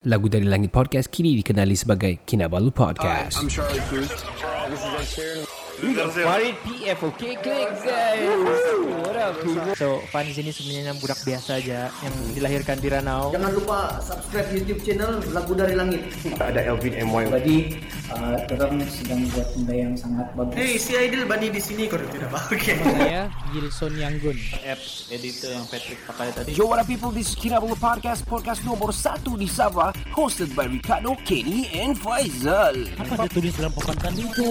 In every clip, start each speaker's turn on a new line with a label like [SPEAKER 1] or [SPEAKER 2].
[SPEAKER 1] Lagu dari Langit Podcast kini dikenali sebagai Kinabalu Podcast.
[SPEAKER 2] I'm Charlie Cruz.
[SPEAKER 3] Farid PF Okay klik guys What up people So Fan di sini sebenarnya budak biasa aja Yang dilahirkan di Ranau
[SPEAKER 4] Jangan lupa subscribe YouTube channel Lagu Dari Langit.
[SPEAKER 2] Ada Elvin MY.
[SPEAKER 5] Jadi uh, orang sedang buat benda yang sangat bagus.
[SPEAKER 4] Hey, si Aidil Bani di sini kau tidak bahagia.
[SPEAKER 3] Saya Gilson Yanggun
[SPEAKER 6] apps editor yang Patrick pakai tadi.
[SPEAKER 1] Yo, what up people? This is Kinabalu Podcast, podcast nomor satu di Sabah, hosted by Ricardo, Kenny, and Faizal.
[SPEAKER 6] Apa dia tulis dalam papan tadi itu?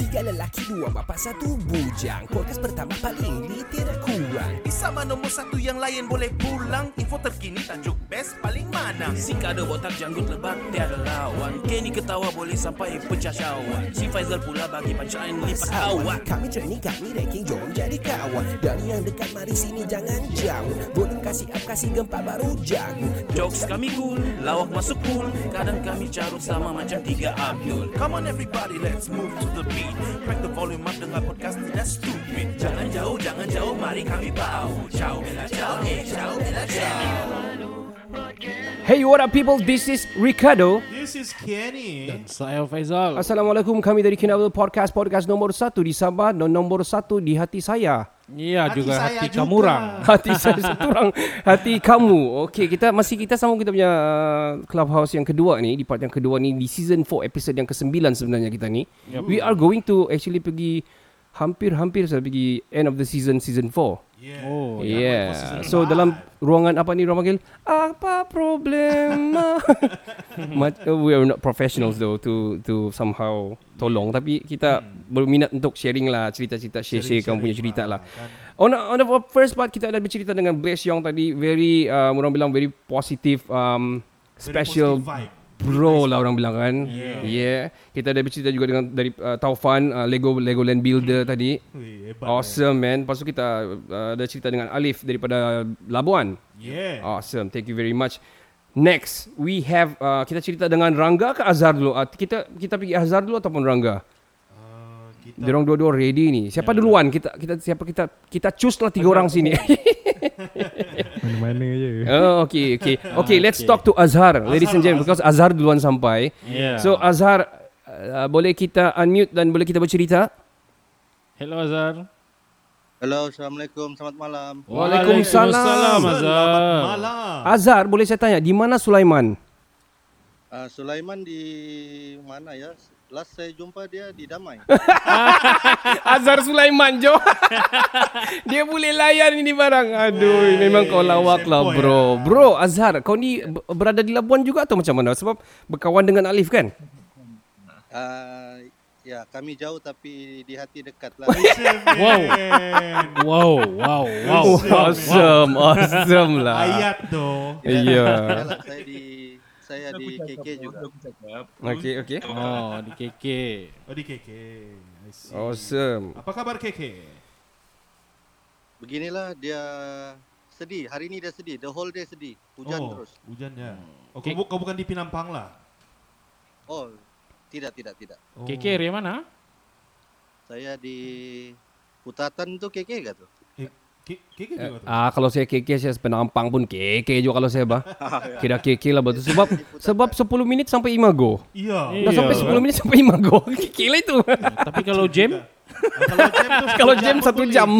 [SPEAKER 1] Tiga lelaki, dua bapa, satu bujang. Podcast pertama paling lit tidak kurang.
[SPEAKER 7] Di sama nombor satu yang lain boleh pulang. Info terkini tajuk best paling mana.
[SPEAKER 6] Si kado botak janggut lebat tiada lawan Kenny ketawa boleh sampai pecah syawak Si Faizal pula bagi pancaan lipat awak
[SPEAKER 1] Kami training, kami ranking, jom jadi kawan. Dari yang dekat, mari sini jangan jauh. Volume kasih up, kasih gempa baru jago.
[SPEAKER 6] Jokes kami cool, lawak masuk cool Kadang kami carut sama macam tiga Abdul
[SPEAKER 7] Come on everybody, let's move to the beat. Crack the volume up dengar podcast tidak stupid.
[SPEAKER 6] Jangan jauh, jangan jauh, mari kami bau Ciao, bella ciao, eh, ciao, bella ciao
[SPEAKER 1] Hey, what up people? This is Ricardo.
[SPEAKER 8] This is Kenny.
[SPEAKER 3] Saya Faizal
[SPEAKER 1] Assalamualaikum. Kami dari Kinabalu Podcast, podcast nomor satu di Sabah dan nomor satu di hati saya.
[SPEAKER 3] Iya
[SPEAKER 8] Hati
[SPEAKER 3] juga
[SPEAKER 8] saya
[SPEAKER 3] hati
[SPEAKER 8] juga.
[SPEAKER 3] kamu orang
[SPEAKER 1] Hati saya satu orang Hati kamu Okay kita Masih kita sambung kita punya uh, Clubhouse yang kedua ni Di part yang kedua ni Di season 4 Episode yang ke-9 sebenarnya kita ni yep. We are going to Actually pergi Hampir-hampir Saya pergi End of the season Season 4
[SPEAKER 8] Yeah.
[SPEAKER 3] Oh
[SPEAKER 1] Yeah. So dalam ruangan apa ni Orang panggil Apa problema? Mat- uh, We are not professionals though To to somehow Tolong. Tapi kita Berminat untuk sharing lah Cerita-cerita Share-share kamu punya cerita lah. On, on the first part Kita ada bercerita dengan Blaise Yong tadi. Very um, Orang bilang very positive um,
[SPEAKER 8] Very
[SPEAKER 1] Special
[SPEAKER 8] positive vibe.
[SPEAKER 1] Bro lah orang bilang kan. Yeah. yeah. Kita ada bercerita juga dengan Dari uh, Taufan uh, Lego Legoland Builder tadi.
[SPEAKER 8] Wih, hebat.
[SPEAKER 1] Awesome man. Lepas tu kita uh, ada cerita dengan Alif Daripada Labuan.
[SPEAKER 8] Yeah.
[SPEAKER 1] Awesome. Thank you very much. Next We have uh, Kita cerita dengan Rangga ke Azhar dulu? Uh, Kita kita pergi Azhar dulu Ataupun Rangga?
[SPEAKER 8] Uh, kita
[SPEAKER 1] Diorang dua-dua ready ni. Siapa duluan? Kita kita siapa kita Kita choose lah tiga orang sini
[SPEAKER 3] Mana-mana je
[SPEAKER 1] Oh okay okay Okay let's talk to Azhar Ladies and gentlemen Because Azhar duluan sampai
[SPEAKER 3] Yeah
[SPEAKER 1] So Azhar uh, Boleh kita unmute Dan boleh kita bercerita
[SPEAKER 3] Hello Azhar
[SPEAKER 9] Halo, Assalamualaikum. Selamat malam.
[SPEAKER 1] Waalaikumsalam.
[SPEAKER 3] Azhar
[SPEAKER 8] malam.
[SPEAKER 1] Azhar boleh saya tanya Di mana Sulaiman
[SPEAKER 9] Uh, Sulaiman di mana ya? Last saya jumpa dia di Damai.
[SPEAKER 1] Azhar Sulaiman Jo. Dia boleh layan ini barang. Aduh Memang kau lawak lah bro. Bro Azhar Kau ni ber- berada di Labuan juga Atau macam mana? Sebab berkawan dengan Alif kan?
[SPEAKER 9] Uh, ya, kami jauh tapi di hati dekat lah.
[SPEAKER 3] Wow. Wow Wow Wow
[SPEAKER 1] Awesome Awesome lah.
[SPEAKER 8] Ayat tu.
[SPEAKER 1] Iya.
[SPEAKER 9] Yalah, saya di saya di KK juga.
[SPEAKER 1] Okay okay
[SPEAKER 3] Oh di KK
[SPEAKER 8] Oh di KK. I see.
[SPEAKER 1] Awesome
[SPEAKER 8] Apa kabar KK?
[SPEAKER 9] Beginilah dia sedih. Hari ini dia sedih. The whole day sedih. Hujan
[SPEAKER 8] oh,
[SPEAKER 9] terus.
[SPEAKER 8] Hujannya. Oh, kau, kau bukan di Pinampang lah.
[SPEAKER 9] Oh, tidak tidak tidak.
[SPEAKER 8] Oh.
[SPEAKER 3] KK area mana?
[SPEAKER 9] Saya di Putatan tu KK gak tuh?
[SPEAKER 8] KK juga tu.
[SPEAKER 1] Ah kalau saya keke saya penampang pun keke juga kalau saya bah. Kira keke lah betul sebab sebab 10 minit sampai Imago.
[SPEAKER 8] Iya.
[SPEAKER 1] Dah sampai 10 minit sampai Imago. Keke lah itu.
[SPEAKER 3] Tapi kalau jam
[SPEAKER 8] Kalau jam satu
[SPEAKER 1] jam jam.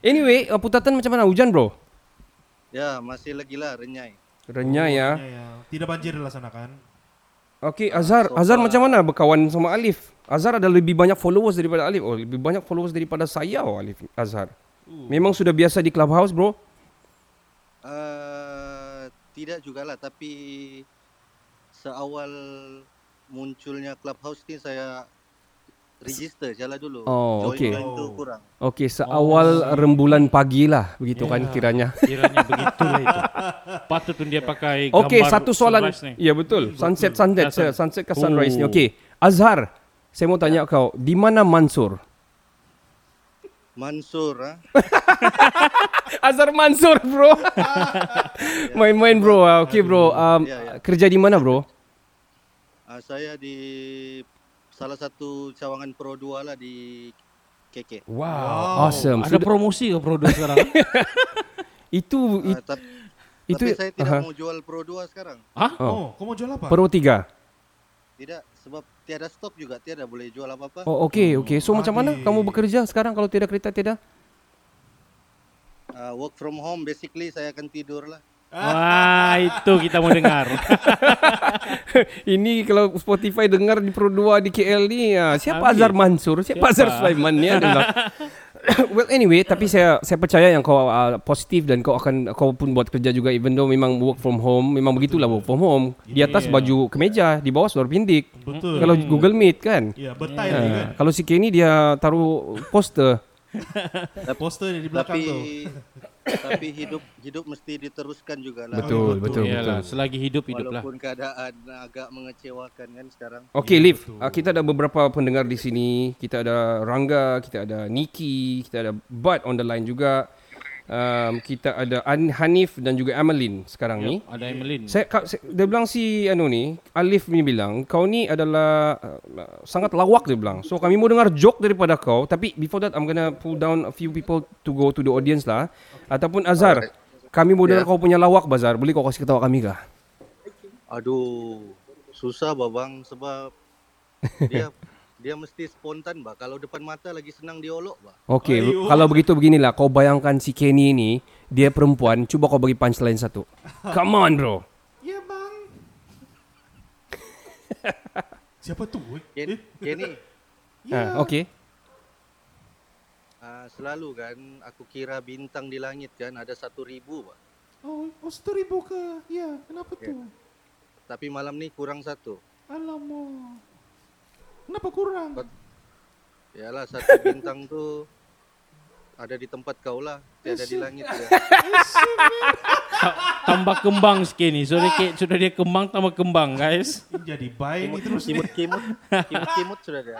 [SPEAKER 1] anyway, uh, Putatan macam mana? Hujan bro?
[SPEAKER 9] Ya, masih lagi lah renyai.
[SPEAKER 1] Renyai ya.
[SPEAKER 8] Ya, ya. Tidak banjir di sana kan?
[SPEAKER 1] Okey, Azhar, Azhar macam mana berkawan sama Alif? Azhar ada lebih banyak followers daripada Alif. Oh, lebih banyak followers daripada saya oh Alif Azhar. Memang sudah biasa di clubhouse, bro.
[SPEAKER 9] Uh, tidak jugalah tapi seawal munculnya Clubhouse ni saya register je lah dulu.
[SPEAKER 1] Oh,
[SPEAKER 9] Join
[SPEAKER 1] okey.
[SPEAKER 9] join tu kurang.
[SPEAKER 1] Okey, seawal rembulan pagi lah begitu
[SPEAKER 6] Ya.
[SPEAKER 1] kan kiranya.
[SPEAKER 6] Kiranya begitulah itu. Patut pun dia pakai gambar
[SPEAKER 1] Okey, satu soalan.
[SPEAKER 6] sunrise ni.
[SPEAKER 1] Ya betul. Sunset sunset
[SPEAKER 6] Sunset.
[SPEAKER 1] sunset ke sunrise ni.
[SPEAKER 6] Oh.
[SPEAKER 1] Okey. Azhar, saya mau tanya kau, di mana Mansur?
[SPEAKER 9] Mansur ah.
[SPEAKER 1] Azhar Mansur, bro. Main-main, bro. Ah, Okey, bro. Um,
[SPEAKER 9] Ya, ya.
[SPEAKER 1] kerja di mana, bro?
[SPEAKER 9] Uh, saya di salah satu cawangan Pro 2 lah di KK.
[SPEAKER 1] Wow, awesome.
[SPEAKER 6] Ada
[SPEAKER 1] Sudah-
[SPEAKER 6] promosi ke produk sekarang?
[SPEAKER 1] itu
[SPEAKER 9] Uh,
[SPEAKER 1] it,
[SPEAKER 9] tapi,
[SPEAKER 1] itu
[SPEAKER 9] tapi saya tidak
[SPEAKER 1] aha.
[SPEAKER 9] mau jual Pro 2 sekarang.
[SPEAKER 6] Hah?
[SPEAKER 1] Oh.
[SPEAKER 8] Oh, kau mau jual apa?
[SPEAKER 1] Pro 3.
[SPEAKER 9] Tidak, sebab tiada stok juga, tiada boleh jual apa-apa.
[SPEAKER 1] Oh, okey, okey. So macam mana kamu bekerja sekarang kalau tiada kereta tiada?
[SPEAKER 9] Uh, work from home basically saya akan tidur lah.
[SPEAKER 6] Wah, itu kita mau dengar.
[SPEAKER 1] Ini kalau Spotify dengar di Pro 2 di KL ni, ah, siapa
[SPEAKER 6] Ambil.
[SPEAKER 1] Azhar Mansur? Siapa,
[SPEAKER 6] Siapa?
[SPEAKER 1] Azhar Sulaiman ni? adalah well anyway, tapi saya saya percaya yang kau uh, positif dan kau akan kau pun buat kerja juga even though memang work from home, memang begitulah work from home. Di atas
[SPEAKER 6] Yeah.
[SPEAKER 1] baju kemeja, di bawah seluar pindik.
[SPEAKER 8] Betul.
[SPEAKER 1] Kalau Google Meet kan.
[SPEAKER 8] Ya, bertile
[SPEAKER 1] Ah,
[SPEAKER 8] ni kan.
[SPEAKER 1] kalau si Kenny dia taruh poster.
[SPEAKER 8] Poster ni di belakang
[SPEAKER 9] Tapi
[SPEAKER 8] tu.
[SPEAKER 9] tapi hidup hidup mesti diteruskan juga lah.
[SPEAKER 1] Betul, betul,
[SPEAKER 6] Iyalah,
[SPEAKER 1] betul.
[SPEAKER 6] selagi hidup hiduplah.
[SPEAKER 9] Walaupun keadaan agak mengecewakan kan sekarang.
[SPEAKER 1] Okey,
[SPEAKER 8] Ya,
[SPEAKER 1] Liv.
[SPEAKER 8] betul.
[SPEAKER 1] Uh, kita ada beberapa pendengar di sini. Kita ada Rangga, kita ada Niki, kita ada Bud on the line juga. Um, kita ada An Hanif dan juga Amelin sekarang ni.
[SPEAKER 6] Ada Emeline.
[SPEAKER 1] Saya, ka, saya dia bilang si anu ni, Alif ni bilang, kau ni adalah uh, sangat lawak dia bilang. So kami mau dengar joke daripada kau, tapi before that I'm gonna pull down a few people to go to the audience lah. Ataupun Azhar, kami mau dengar
[SPEAKER 9] Yeah.
[SPEAKER 1] kau punya lawak Bazar. Boleh kau kasih ketawa kami kah?
[SPEAKER 9] Aduh, susah babang sebab dia dia mesti spontan bah. Kalau depan mata lagi senang diolok bah.
[SPEAKER 1] Okey,
[SPEAKER 8] Ayuh.
[SPEAKER 1] kalau begitu beginilah. Kau bayangkan si Kenny ni, dia perempuan. Cuba kau bagi punchline satu. Come on, bro.
[SPEAKER 8] Ya, bang. Siapa tu? eh?
[SPEAKER 9] Ken, Kenny,
[SPEAKER 1] Ha, okey.
[SPEAKER 9] ah, selalu kan aku kira bintang di langit kan ada satu ribu bah.
[SPEAKER 8] Oh, oh satu ribu ke? Ya, kenapa
[SPEAKER 9] Ya.
[SPEAKER 8] tu?
[SPEAKER 9] Tapi malam ni kurang satu.
[SPEAKER 8] Alamak. Kenapa kurang?
[SPEAKER 9] Yalah satu bintang tu ada di tempat kau lah, tiada di langit ya.
[SPEAKER 6] Tambah kembang sikit ni. Sudah dia, sudah dia kembang tambah kembang, guys.
[SPEAKER 8] Jadi baik ni terus ni.
[SPEAKER 9] Kimut-kimut, kimut-kimut sudah dia.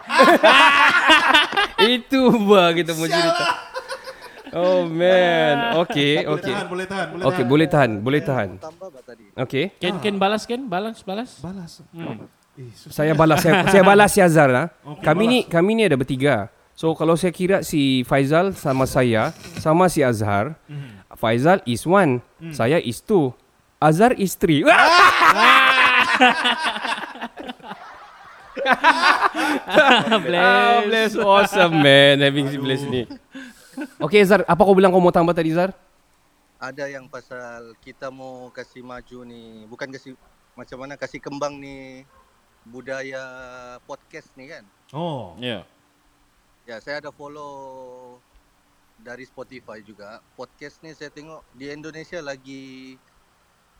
[SPEAKER 1] Itu bah kita mau cerita. Oh man. Okey,
[SPEAKER 8] Boleh
[SPEAKER 1] okey.
[SPEAKER 8] tahan, boleh tahan, boleh
[SPEAKER 1] Okey, boleh tahan, boleh tahan.
[SPEAKER 9] Tambah bah tadi.
[SPEAKER 1] Okey.
[SPEAKER 6] Ken, Ken balas, Ken? Balas, balas.
[SPEAKER 8] Balas. Eh.
[SPEAKER 1] Saya balas saya, saya balas si Azhar lah.
[SPEAKER 8] Okey,
[SPEAKER 1] Kami
[SPEAKER 8] balas.
[SPEAKER 1] ni kami ni ada bertiga. So kalau saya kira si Faizal sama saya sama si Azhar, Faizal is one, saya is two. Azhar is three. Ah, bless. Awesome, man. Having si Bless ni. Okay, Zar. Apa kau bilang kau mau tambah tadi, Zar?
[SPEAKER 9] Ada yang pasal kita mau kasih maju ni, bukan kasih macam mana kasih kembang ni budaya podcast ni kan.
[SPEAKER 8] Oh.
[SPEAKER 6] Ya.
[SPEAKER 9] Ya, saya ada follow dari Spotify juga. Podcast ni saya tengok di Indonesia lagi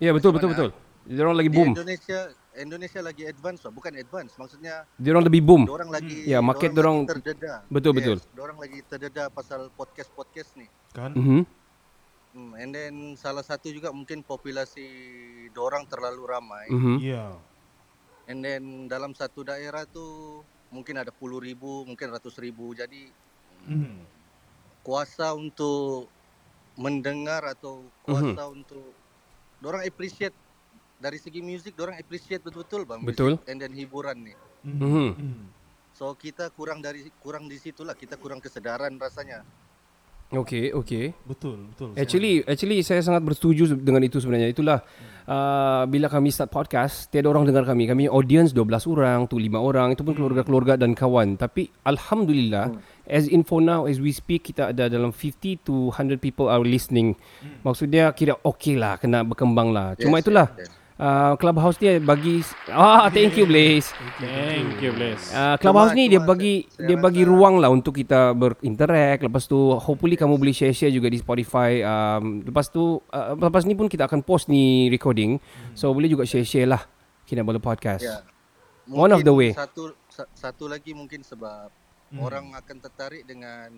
[SPEAKER 1] Ya, betul,
[SPEAKER 9] Macam
[SPEAKER 1] betul,
[SPEAKER 9] mana?
[SPEAKER 1] betul. Dia orang lagi
[SPEAKER 9] di
[SPEAKER 1] boom.
[SPEAKER 9] Indonesia Indonesia lagi advance lah, bukan advance. Maksudnya
[SPEAKER 1] Dia orang lebih boom.
[SPEAKER 9] orang lagi
[SPEAKER 1] Ya, market
[SPEAKER 9] dorang
[SPEAKER 1] dorang-
[SPEAKER 9] lagi terdedah.
[SPEAKER 1] Betul, betul.
[SPEAKER 9] Orang lagi terdedah pasal podcast-podcast ni.
[SPEAKER 8] Kan?
[SPEAKER 1] Mhm.
[SPEAKER 9] Hmm, and then salah satu juga mungkin populasi dorang terlalu ramai.
[SPEAKER 1] Mhm.
[SPEAKER 8] Ya.
[SPEAKER 9] And then dalam satu daerah tu mungkin ada puluh ribu, mungkin ratus ribu. Jadi
[SPEAKER 8] Hmm.
[SPEAKER 9] kuasa untuk mendengar atau kuasa untuk dorang appreciate dari segi music dorang appreciate betul-betul bang
[SPEAKER 1] Betul.
[SPEAKER 9] music and then hiburan ni.
[SPEAKER 1] Mhm.
[SPEAKER 8] Hmm.
[SPEAKER 9] So kita kurang dari kurang di situlah kita kurang kesedaran rasanya.
[SPEAKER 1] Okay, okay.
[SPEAKER 8] Betul, betul.
[SPEAKER 1] Actually, actually saya sangat bersetuju dengan itu sebenarnya. Itulah uh, bila kami start podcast, tiada orang dengar kami. Kami audience 12 orang, tu 5 orang, itu pun keluarga-keluarga dan kawan. Tapi alhamdulillah, as in for now as we speak kita ada dalam 50 to 100 people are listening. Maksudnya kira okay lah, kena berkembang lah. Cuma
[SPEAKER 9] Yes,
[SPEAKER 1] itulah
[SPEAKER 9] yes, yes.
[SPEAKER 1] Uh, Clubhouse ni bagi ah thank you Blaze.
[SPEAKER 3] Thank you, Bless.
[SPEAKER 1] Uh, Clubhouse
[SPEAKER 9] Cuma-
[SPEAKER 1] ni dia bagi
[SPEAKER 9] saya-
[SPEAKER 1] dia bagi ruang lah untuk kita berinteract. Lepas tu hopefully kamu boleh share-share juga di Spotify. Um, lepas tu uh, lepas ni pun kita akan post ni recording. So boleh juga share-share lah Kinabalu Podcast.
[SPEAKER 9] Ya.
[SPEAKER 1] One of the way.
[SPEAKER 9] Satu sa- satu lagi mungkin sebab
[SPEAKER 8] Hmm.
[SPEAKER 9] orang akan tertarik dengan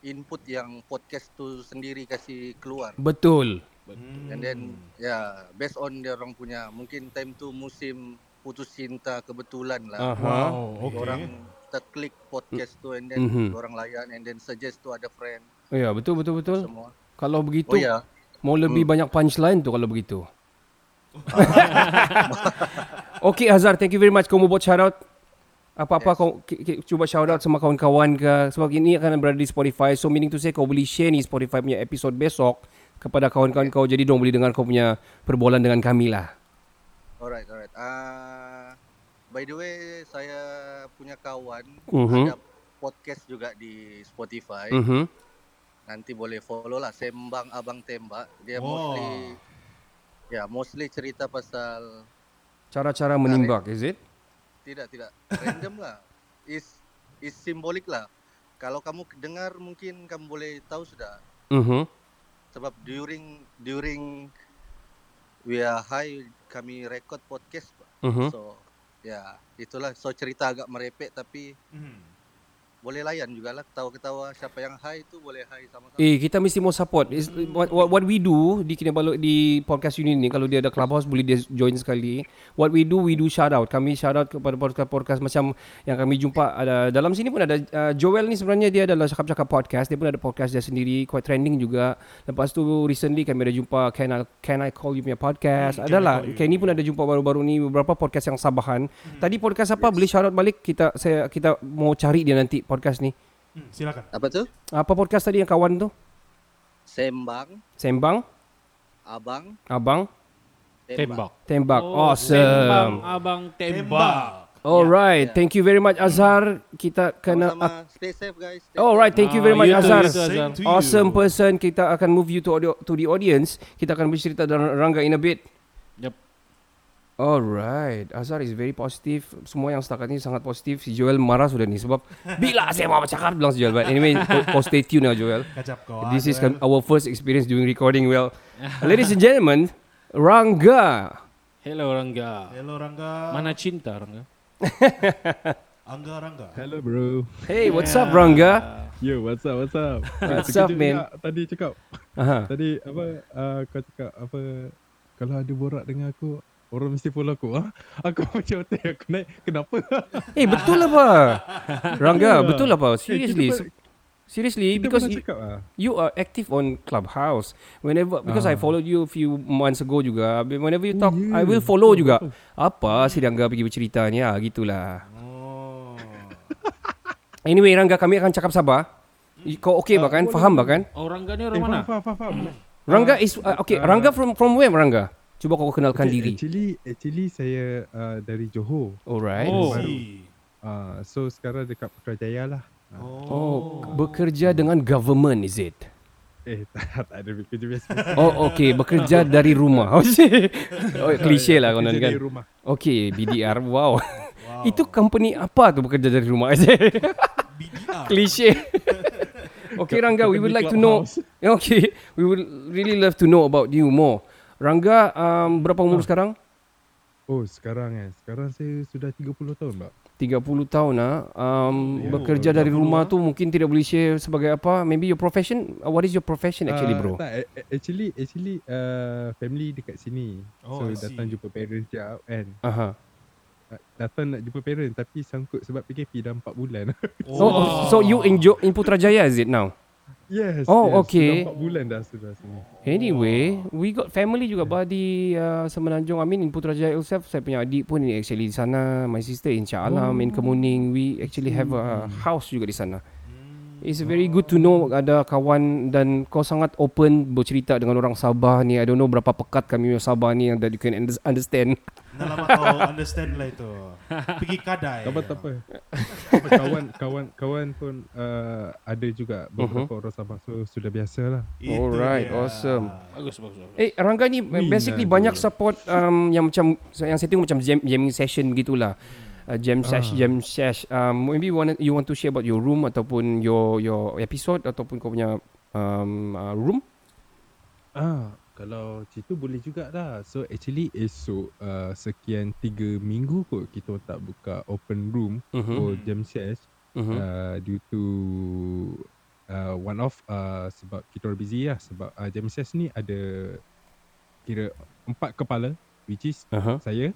[SPEAKER 9] input yang podcast tu sendiri kasih keluar.
[SPEAKER 1] Betul.
[SPEAKER 8] Hmm.
[SPEAKER 9] And then ya yeah, based on dia orang punya mungkin time tu musim putus cinta kebetulan lah.
[SPEAKER 1] Aha.
[SPEAKER 8] Wow, okay.
[SPEAKER 9] Orang terklik podcast tu and then
[SPEAKER 1] Mhm.
[SPEAKER 9] orang layan and then suggest tu ada friend
[SPEAKER 1] Oh, ya, betul betul betul.
[SPEAKER 9] semua.
[SPEAKER 1] Kalau begitu
[SPEAKER 9] Oh ya.
[SPEAKER 1] mau lebih banyak punchline tu kalau begitu. okay Azhar, thank you very much kau mau buat shout out. Apa-apa
[SPEAKER 9] Yes.
[SPEAKER 1] kau ki- ki- cuba shout out sama kawan-kawan ke sebab ini akan berada di Spotify. So meaning to say kau boleh share ni Spotify punya episode besok kepada kawan-kawan kau jadi dong boleh dengar kau punya perbualan dengan kami lah.
[SPEAKER 9] Alright, alright. Ah by the way saya punya kawan
[SPEAKER 1] Mhm.
[SPEAKER 9] ada podcast juga di Spotify.
[SPEAKER 1] Mhm.
[SPEAKER 9] Nanti boleh follow lah Sembang Abang Tembak. Dia
[SPEAKER 8] Wow.
[SPEAKER 9] mostly ya mostly cerita pasal
[SPEAKER 1] Cara-cara menimbak, is it?
[SPEAKER 9] tidak tidak random lah. Is is simbolik lah. Kalau kamu dengar mungkin kamu boleh tahu sudah
[SPEAKER 1] Mhm.
[SPEAKER 9] Sebab during during we are high kami record podcast.
[SPEAKER 1] Mhm.
[SPEAKER 9] So ya itulah so cerita agak merepek tapi
[SPEAKER 8] Hmm.
[SPEAKER 9] Boleh layan juga lah ketawa-ketawa siapa yang high itu boleh high sama-sama.
[SPEAKER 1] Eh kita mesti mau support. Is, what, what, what we do di Kinabalu di podcast ini ni kalau dia ada clubhouse boleh dia join sekali. What we do we do shout out. Kami shout out kepada podcast-podcast macam yang kami jumpa ada dalam sini pun ada uh, Joel ni sebenarnya dia adalah cakap-cakap podcast. Dia pun ada podcast dia sendiri quite trending juga. Lepas tu recently kami ada jumpa Can I Can I Call You punya podcast.
[SPEAKER 8] Hmm,
[SPEAKER 1] Adalah? Kenny pun ada jumpa baru-baru ni beberapa podcast yang sabahan. Tadi podcast apa boleh shout out balik kita saya kita mau cari dia nanti podcast ni.
[SPEAKER 8] Hmm, silakan.
[SPEAKER 9] Apa tu?
[SPEAKER 1] Apa podcast tadi yang kawan tu?
[SPEAKER 9] Sembang
[SPEAKER 1] Sembang,
[SPEAKER 9] Abang
[SPEAKER 1] Abang,
[SPEAKER 3] Tembak.
[SPEAKER 1] Tembak.
[SPEAKER 3] Oh,
[SPEAKER 1] awesome.
[SPEAKER 3] Tembang, abang tembak.
[SPEAKER 1] Alright,
[SPEAKER 9] Ya.
[SPEAKER 1] thank you very much Azhar. Kita kena
[SPEAKER 9] sama-sama stay safe guys. Stay
[SPEAKER 1] Alright, thank you very
[SPEAKER 3] Ah,
[SPEAKER 1] much
[SPEAKER 3] you
[SPEAKER 1] Azhar.
[SPEAKER 3] too, Azhar.
[SPEAKER 1] Awesome person. Kita akan move you to audio, to the audience. Kita akan bercerita dengan Rangga in a bit.
[SPEAKER 3] Yep.
[SPEAKER 1] Alright, Azhar is very positive. Semua yang setakat ni sangat positif. Si Joel marah sudah ni sebab bila saya mau cakap bilang si Joel. But anyway, kau, stay tune lah Joel.
[SPEAKER 8] Kacap kau.
[SPEAKER 1] This is
[SPEAKER 8] Joel.
[SPEAKER 1] our first experience doing recording well. Ladies and gentlemen, Rangga.
[SPEAKER 3] Hello Rangga.
[SPEAKER 8] Hello Rangga.
[SPEAKER 3] Mana cinta Rangga?
[SPEAKER 8] Angga Rangga.
[SPEAKER 10] Hello bro.
[SPEAKER 1] Hey, what's up Rangga?
[SPEAKER 10] Yo, what's up, what's up?
[SPEAKER 1] What's up, man?
[SPEAKER 10] Tadi cakap,
[SPEAKER 1] Aha.
[SPEAKER 10] tadi apa, uh, kau cakap apa, kalau ada borak dengan aku, orang mesti follow aku. Ha? Aku macam otak aku naik, kenapa?
[SPEAKER 1] Eh, betul apa? Rangga,
[SPEAKER 10] Ya.
[SPEAKER 1] betul apa?
[SPEAKER 10] Eh, kita
[SPEAKER 1] Seriously.
[SPEAKER 10] pernah-
[SPEAKER 1] Seriously,
[SPEAKER 10] Kita
[SPEAKER 1] because you,
[SPEAKER 10] cakap ah.
[SPEAKER 1] you are active on Clubhouse. Whenever because I
[SPEAKER 10] Ah.
[SPEAKER 1] followed you a few months ago juga. Whenever you
[SPEAKER 10] Oh,
[SPEAKER 1] talk, I
[SPEAKER 10] yeah.
[SPEAKER 1] will follow
[SPEAKER 10] Betul,
[SPEAKER 1] juga.
[SPEAKER 10] betul.
[SPEAKER 1] Apa si Rangga pergi bercerita ni? Ah, gitulah.
[SPEAKER 8] Oh.
[SPEAKER 1] Anyway, Rangga kami akan cakap sabar. I- Kau okay
[SPEAKER 10] Ah,
[SPEAKER 1] bahkan? Faham bahkan?
[SPEAKER 3] Oh Rangga ni
[SPEAKER 10] Eh,
[SPEAKER 3] orang mana?
[SPEAKER 10] faham, faham, faham.
[SPEAKER 1] Rangga is uh, okay.
[SPEAKER 10] Ah.
[SPEAKER 1] Rangga from from where Rangga? Cuba kau kenalkan
[SPEAKER 10] Okay,
[SPEAKER 1] diri.
[SPEAKER 10] Actually, actually saya uh, dari Johor.
[SPEAKER 1] Alright.
[SPEAKER 3] Oh.
[SPEAKER 10] Baru. Uh, so sekarang dekat Putrajaya lah.
[SPEAKER 1] Oh, bekerja dengan government is it?
[SPEAKER 10] Eh, tak, tak ada kerja biasa.
[SPEAKER 1] Oh, okay. Bekerja dari rumah. Oh, shit. oh klise lah konon kan.
[SPEAKER 10] dari rumah.
[SPEAKER 1] Okay, BDR. Wow.
[SPEAKER 8] Wow.
[SPEAKER 1] Itu company apa tu bekerja dari rumah?
[SPEAKER 8] BDR.
[SPEAKER 1] Klise. okay, Rangga, we would like to know. Okay, we would really love to know about you more. Rangga, um, berapa umur sekarang?
[SPEAKER 10] Oh, sekarang eh. Sekarang saya sudah 30 tahun, Pak.
[SPEAKER 1] 30 tahun ah. Um,
[SPEAKER 10] Ya,
[SPEAKER 1] bekerja dari
[SPEAKER 8] 30
[SPEAKER 1] rumah
[SPEAKER 8] ah.
[SPEAKER 1] tu mungkin tidak boleh share sebagai apa? Maybe your profession? Uh, What is your profession actually,
[SPEAKER 10] Ah,
[SPEAKER 1] bro?
[SPEAKER 10] Tak, actually actually uh, family dekat sini.
[SPEAKER 8] Oh, I
[SPEAKER 10] so datang
[SPEAKER 8] see.
[SPEAKER 10] jumpa parents je kan.
[SPEAKER 1] Aha.
[SPEAKER 10] Uh, datang nak jumpa parents tapi sangkut sebab PKP dah 4 bulan.
[SPEAKER 1] So, so you in Jo- in Putrajaya is it now?
[SPEAKER 10] Yes.
[SPEAKER 1] Oh,
[SPEAKER 10] yes,
[SPEAKER 1] okay.
[SPEAKER 10] Dah 4 bulan dah sudah sini.
[SPEAKER 1] Anyway, we got family juga bah di uh, Semenanjung. I mean in Putrajaya itself, saya punya adik pun actually di sana. My sister in Shah Alam, in Kemuning. We actually have a house juga di sana. It's very good to know ada kawan dan kau sangat open bercerita dengan orang Sabah ni. I don't know berapa pekat kami orang Sabah ni yang that you can under- understand.
[SPEAKER 8] Dah lama kau understand lah itu. Pergi kadai.
[SPEAKER 10] Tak apa, tak apa. Kawan, kawan, kawan pun uh, ada juga beberapa
[SPEAKER 1] Mhm.
[SPEAKER 10] orang Sabah. So, sudah biasa lah.
[SPEAKER 1] Alright,
[SPEAKER 8] dia.
[SPEAKER 1] awesome.
[SPEAKER 6] Bagus, bagus. bagus.
[SPEAKER 1] Eh Rangga ni
[SPEAKER 10] Win
[SPEAKER 1] basically
[SPEAKER 10] lah
[SPEAKER 1] banyak
[SPEAKER 10] dia.
[SPEAKER 1] support um, yang macam yang saya tengok macam jam, jamming session begitulah. Uh, jam sesh,
[SPEAKER 10] Ah.
[SPEAKER 1] jam sesh. Um, maybe you want you want to share about your room ataupun your your episode ataupun kau punya um, uh, room.
[SPEAKER 10] Ah, kalau cerita boleh juga lah. So actually esok uh, sekian tiga minggu kot kita tak buka open room
[SPEAKER 1] Mhm.
[SPEAKER 10] for jam sesh
[SPEAKER 1] Mhm.
[SPEAKER 10] uh, due to uh, one off uh, sebab kita orang busy lah sebab uh, jam sesh ni ada kira empat kepala which is
[SPEAKER 1] Aha.
[SPEAKER 10] saya,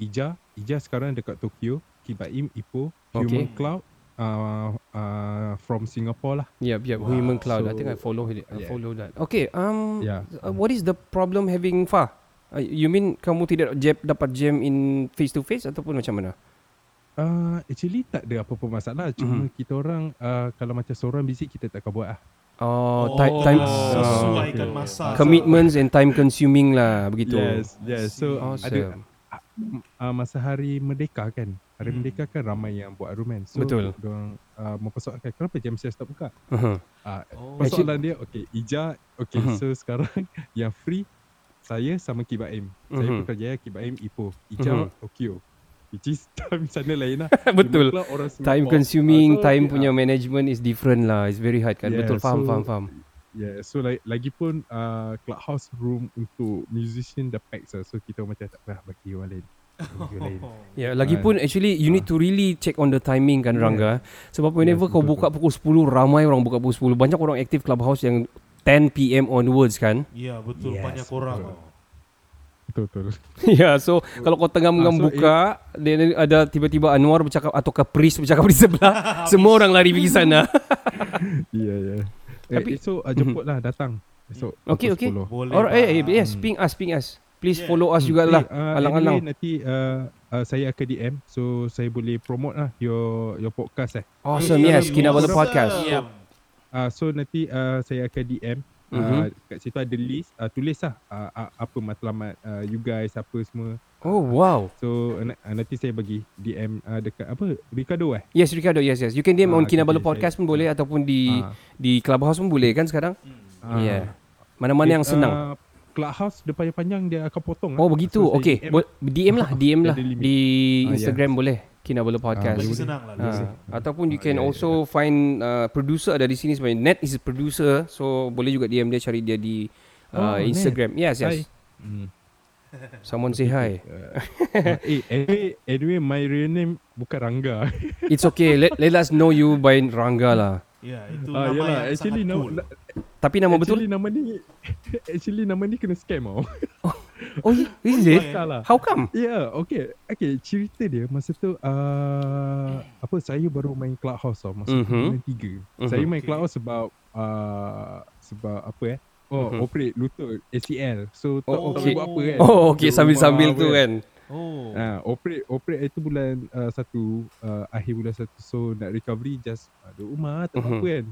[SPEAKER 10] Ija, Ija sekarang dekat Tokyo, Kibaim, Ipoh, Human
[SPEAKER 1] Okay.
[SPEAKER 10] Cloud uh, uh, from Singapore lah.
[SPEAKER 1] Yep, yep.
[SPEAKER 10] Wow.
[SPEAKER 1] Human Cloud. I
[SPEAKER 10] So,
[SPEAKER 1] think I follow it. I
[SPEAKER 10] yeah.
[SPEAKER 1] follow that. Okay. Um.
[SPEAKER 10] Yeah.
[SPEAKER 1] Uh, what is the problem having Fah? Uh, you mean kamu tidak jam, dapat jam in face to face ataupun macam mana?
[SPEAKER 10] Uh, actually tak ada apa-apa masalah. Cuma
[SPEAKER 1] Mhm.
[SPEAKER 10] kita orang uh, kalau macam seorang busy kita tak akan buat lah.
[SPEAKER 1] Oh, time,
[SPEAKER 8] Oh,
[SPEAKER 1] time
[SPEAKER 8] sesuaikan
[SPEAKER 10] okay.
[SPEAKER 8] masa.
[SPEAKER 1] commitments and time consuming lah begitu.
[SPEAKER 10] Yes, yes. So
[SPEAKER 1] Awesome.
[SPEAKER 10] ada uh, masa hari Merdeka kan. Hari
[SPEAKER 8] Hmm.
[SPEAKER 10] Merdeka kan ramai yang buat aruman. So
[SPEAKER 1] Betul.
[SPEAKER 10] Diorang uh, mempersoalkan kenapa jam CS tak buka.
[SPEAKER 1] Uh-huh.
[SPEAKER 10] Uh,
[SPEAKER 8] Oh.
[SPEAKER 10] persoalan dia okay, Ija okay
[SPEAKER 1] Mhm.
[SPEAKER 10] so sekarang yang free saya sama Kibaim. Saya
[SPEAKER 1] Mhm.
[SPEAKER 10] Putrajaya, Kibaim Ipoh. Ija
[SPEAKER 1] Mhm.
[SPEAKER 10] Tokyo. Which is time sana lain lah.
[SPEAKER 1] Betul. Time consuming,
[SPEAKER 10] Ah, so,
[SPEAKER 1] time
[SPEAKER 10] yeah.
[SPEAKER 1] punya management is different lah. It's very hard kan.
[SPEAKER 10] Yeah,
[SPEAKER 1] Betul faham
[SPEAKER 10] so-
[SPEAKER 1] faham faham.
[SPEAKER 10] Yeah, so like, lagi pun uh, clubhouse room untuk musician dah pack lah. So kita macam tak payah bagi orang lain.
[SPEAKER 1] Ya, yeah, lagipun actually you need to really check on the timing kan
[SPEAKER 10] Yeah.
[SPEAKER 1] Rangga. Sebab whenever
[SPEAKER 10] Yes,
[SPEAKER 1] kau
[SPEAKER 10] betul,
[SPEAKER 1] buka pukul 10, ramai orang buka pukul 10. Banyak orang aktif clubhouse yang 10 PM onwards kan.
[SPEAKER 8] Ya betul
[SPEAKER 10] Yes,
[SPEAKER 8] banyak orang.
[SPEAKER 10] betul. Betul betul.
[SPEAKER 1] Ya, yeah, so kalau kau tengah-tengah
[SPEAKER 10] Ah, so
[SPEAKER 1] buka, then ada tiba-tiba Anwar bercakap atau Kapris bercakap di sebelah, semua orang lari pergi sana.
[SPEAKER 10] Ya ya.
[SPEAKER 1] Tapi-
[SPEAKER 10] Tapi esok uh, jemput lah datang. Esok.
[SPEAKER 1] Okay, okay.
[SPEAKER 10] 10.
[SPEAKER 8] Boleh.
[SPEAKER 1] Or eh, eh,
[SPEAKER 8] Pak.
[SPEAKER 1] yes, ping us, ping us. Please
[SPEAKER 8] Yeah.
[SPEAKER 1] follow us
[SPEAKER 10] Hmm,
[SPEAKER 1] jugalah.
[SPEAKER 10] eh, uh,
[SPEAKER 1] alang-alang.
[SPEAKER 10] Anyway, nanti uh, uh, saya akan DM so saya boleh promote lah your your podcast eh.
[SPEAKER 1] Awesome,
[SPEAKER 8] Yeah,
[SPEAKER 1] yes, Kinabalu
[SPEAKER 8] awesome.
[SPEAKER 1] Podcast.
[SPEAKER 6] Yep.
[SPEAKER 10] Uh, so nanti uh, saya akan DM uh,
[SPEAKER 1] Mhm.
[SPEAKER 10] kat situ ada list uh, tulis lah uh, uh, apa matlamat uh, you guys apa semua.
[SPEAKER 1] Oh, wow.
[SPEAKER 10] So uh, uh, nanti saya bagi DM uh, dekat apa Ricardo eh.
[SPEAKER 1] Yes, Ricardo, yes, yes. You can DM
[SPEAKER 10] Ah,
[SPEAKER 1] on
[SPEAKER 10] okay,
[SPEAKER 1] Kinabalu
[SPEAKER 10] okay,
[SPEAKER 1] Podcast
[SPEAKER 10] saya-
[SPEAKER 1] pun boleh ataupun di
[SPEAKER 10] Ah,
[SPEAKER 1] di Clubhouse pun boleh kan sekarang?
[SPEAKER 10] ah.
[SPEAKER 1] Yeah. Mana-mana yang
[SPEAKER 10] Eh,
[SPEAKER 1] senang.
[SPEAKER 10] Uh, Clubhouse depan yang panjang dia akan potong.
[SPEAKER 1] Oh
[SPEAKER 10] lah.
[SPEAKER 1] begitu.
[SPEAKER 10] So,
[SPEAKER 1] Okay.
[SPEAKER 10] DM.
[SPEAKER 1] Bo- DM lah, DM lah di
[SPEAKER 10] Ah,
[SPEAKER 1] Instagram boleh. Kinabalu Podcast.
[SPEAKER 8] Lagi
[SPEAKER 10] boleh.
[SPEAKER 8] senang lah.
[SPEAKER 1] Ah,
[SPEAKER 8] lebih.
[SPEAKER 1] ataupun you
[SPEAKER 10] Ah,
[SPEAKER 1] can
[SPEAKER 10] ya, ya,
[SPEAKER 1] also find uh, producer ada di sini sebenarnya. Net is a producer, so boleh juga DM dia cari dia di uh,
[SPEAKER 10] Oh, Net.
[SPEAKER 1] Instagram. Yes, yes.
[SPEAKER 10] Hi. Hmm.
[SPEAKER 1] Someone say hi.
[SPEAKER 10] Uh, eh, anyway, anyway, my real name bukan Rangga.
[SPEAKER 1] It's okay. Let let us know you by Rangga lah.
[SPEAKER 8] Ya itu
[SPEAKER 10] Ah,
[SPEAKER 8] nama
[SPEAKER 10] yalah,
[SPEAKER 8] yang
[SPEAKER 10] actually
[SPEAKER 8] sangat
[SPEAKER 10] nama,
[SPEAKER 8] cool.
[SPEAKER 10] na-
[SPEAKER 1] Tapi nama betul?
[SPEAKER 10] actually nama ni actually nama ni kena scam tau.
[SPEAKER 1] Oh, is it?
[SPEAKER 10] Salah.
[SPEAKER 1] How come?
[SPEAKER 10] Ya, yeah, okay. Okay, cerita dia masa tu uh, apa saya baru main Clubhouse tau masa
[SPEAKER 1] Mhm.
[SPEAKER 10] mm-hmm. bulan 3.
[SPEAKER 1] Mhm.
[SPEAKER 10] Saya main
[SPEAKER 8] Okay.
[SPEAKER 10] Clubhouse sebab uh, sebab apa eh? Oh,
[SPEAKER 1] Mhm.
[SPEAKER 10] operate lutut ACL. So tak
[SPEAKER 1] Oh,
[SPEAKER 10] tahu
[SPEAKER 1] okay.
[SPEAKER 10] buat apa kan.
[SPEAKER 1] Oh, okay. Sambil-sambil tu
[SPEAKER 10] apa
[SPEAKER 1] kan.
[SPEAKER 8] Oh.
[SPEAKER 10] Ah, operate operate itu bulan uh, satu uh, akhir bulan satu so nak recovery just uh, duduk rumah tak
[SPEAKER 1] Mhm.
[SPEAKER 10] apa kan.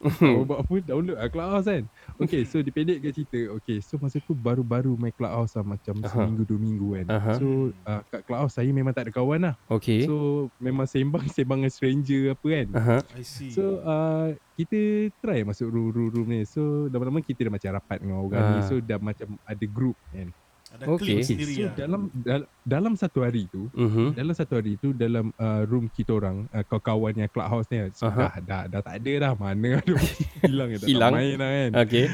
[SPEAKER 10] Kalau buat apa download lah Clubhouse kan. Okay so dipendekkan cerita. Okay so masa tu baru-baru main Clubhouse lah macam
[SPEAKER 1] Aha.
[SPEAKER 10] seminggu dua minggu kan.
[SPEAKER 1] Aha.
[SPEAKER 10] So uh, kat Clubhouse saya memang tak ada kawan lah.
[SPEAKER 1] Okay.
[SPEAKER 10] So memang sembang sembang dengan stranger apa kan.
[SPEAKER 1] Aha.
[SPEAKER 8] I see.
[SPEAKER 10] So uh, kita try masuk room, room, room ni. So lama-lama kita dah macam rapat dengan orang ni.
[SPEAKER 1] Ah.
[SPEAKER 10] So dah macam ada group kan.
[SPEAKER 8] Ada
[SPEAKER 1] okay.
[SPEAKER 8] sendiri
[SPEAKER 10] So
[SPEAKER 8] ya.
[SPEAKER 10] dalam dal- dalam satu hari tu
[SPEAKER 1] Mhm.
[SPEAKER 10] dalam satu hari tu dalam uh, room kita orang uh, kawan-kawan yang clubhouse ni so,
[SPEAKER 1] Aha.
[SPEAKER 10] dah, dah dah tak ada dah mana ada hilang dah
[SPEAKER 1] Hilang.
[SPEAKER 10] tak main dah kan
[SPEAKER 1] Okay.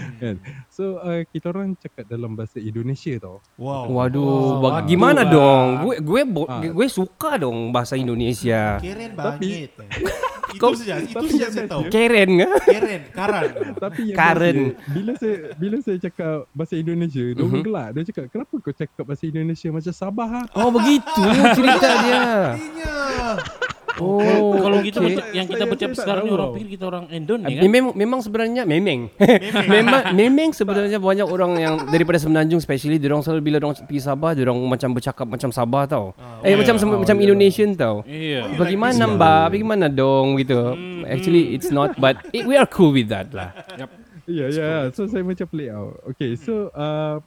[SPEAKER 10] so uh, kita orang cakap dalam bahasa Indonesia tau
[SPEAKER 8] Wow.
[SPEAKER 1] Waduh,
[SPEAKER 8] Oh,
[SPEAKER 1] bag-
[SPEAKER 8] waduh
[SPEAKER 1] gimana
[SPEAKER 8] lah.
[SPEAKER 1] dong? Gue gue bo-
[SPEAKER 10] Ah.
[SPEAKER 1] gue suka dong bahasa Indonesia.
[SPEAKER 8] Keren
[SPEAKER 10] Tapi-
[SPEAKER 8] banget. Itu
[SPEAKER 1] Kau-
[SPEAKER 8] saja, itu
[SPEAKER 10] tapi
[SPEAKER 8] saja saya tahu.
[SPEAKER 1] Keren ke?
[SPEAKER 8] Keren, karan.
[SPEAKER 10] tapi yang
[SPEAKER 1] Karen.
[SPEAKER 10] dia, bila saya bila saya cakap bahasa Indonesia dia orang gelak dia cakap kenapa kau cakap bahasa Indonesia macam Sabah ah
[SPEAKER 1] Oh begitu cerita dia. Oh,
[SPEAKER 6] Kalau gitu
[SPEAKER 1] okay.
[SPEAKER 6] yang kita
[SPEAKER 10] tak
[SPEAKER 6] sekarang ni
[SPEAKER 10] tahu
[SPEAKER 6] orang pikir kita orang Endon ni kan.
[SPEAKER 1] Memang memang sebenarnya memang. memang memang sebenarnya banyak orang yang daripada Semenanjung especially dia orang selalu bila dia orang pergi Sabah dia orang macam bercakap macam Sabah tau. eh
[SPEAKER 8] yeah.
[SPEAKER 1] macam
[SPEAKER 10] Oh,
[SPEAKER 1] macam
[SPEAKER 10] yeah.
[SPEAKER 1] Indonesian tau.
[SPEAKER 6] Iya.
[SPEAKER 8] Oh, you
[SPEAKER 1] Bagaimana
[SPEAKER 8] like
[SPEAKER 1] mbak? Bagaimana dong gitu. Actually, it's not, but it, we are cool with that lah.
[SPEAKER 10] Ya, yeah, ya. Yeah. So saya macam play out. Okay, so uh,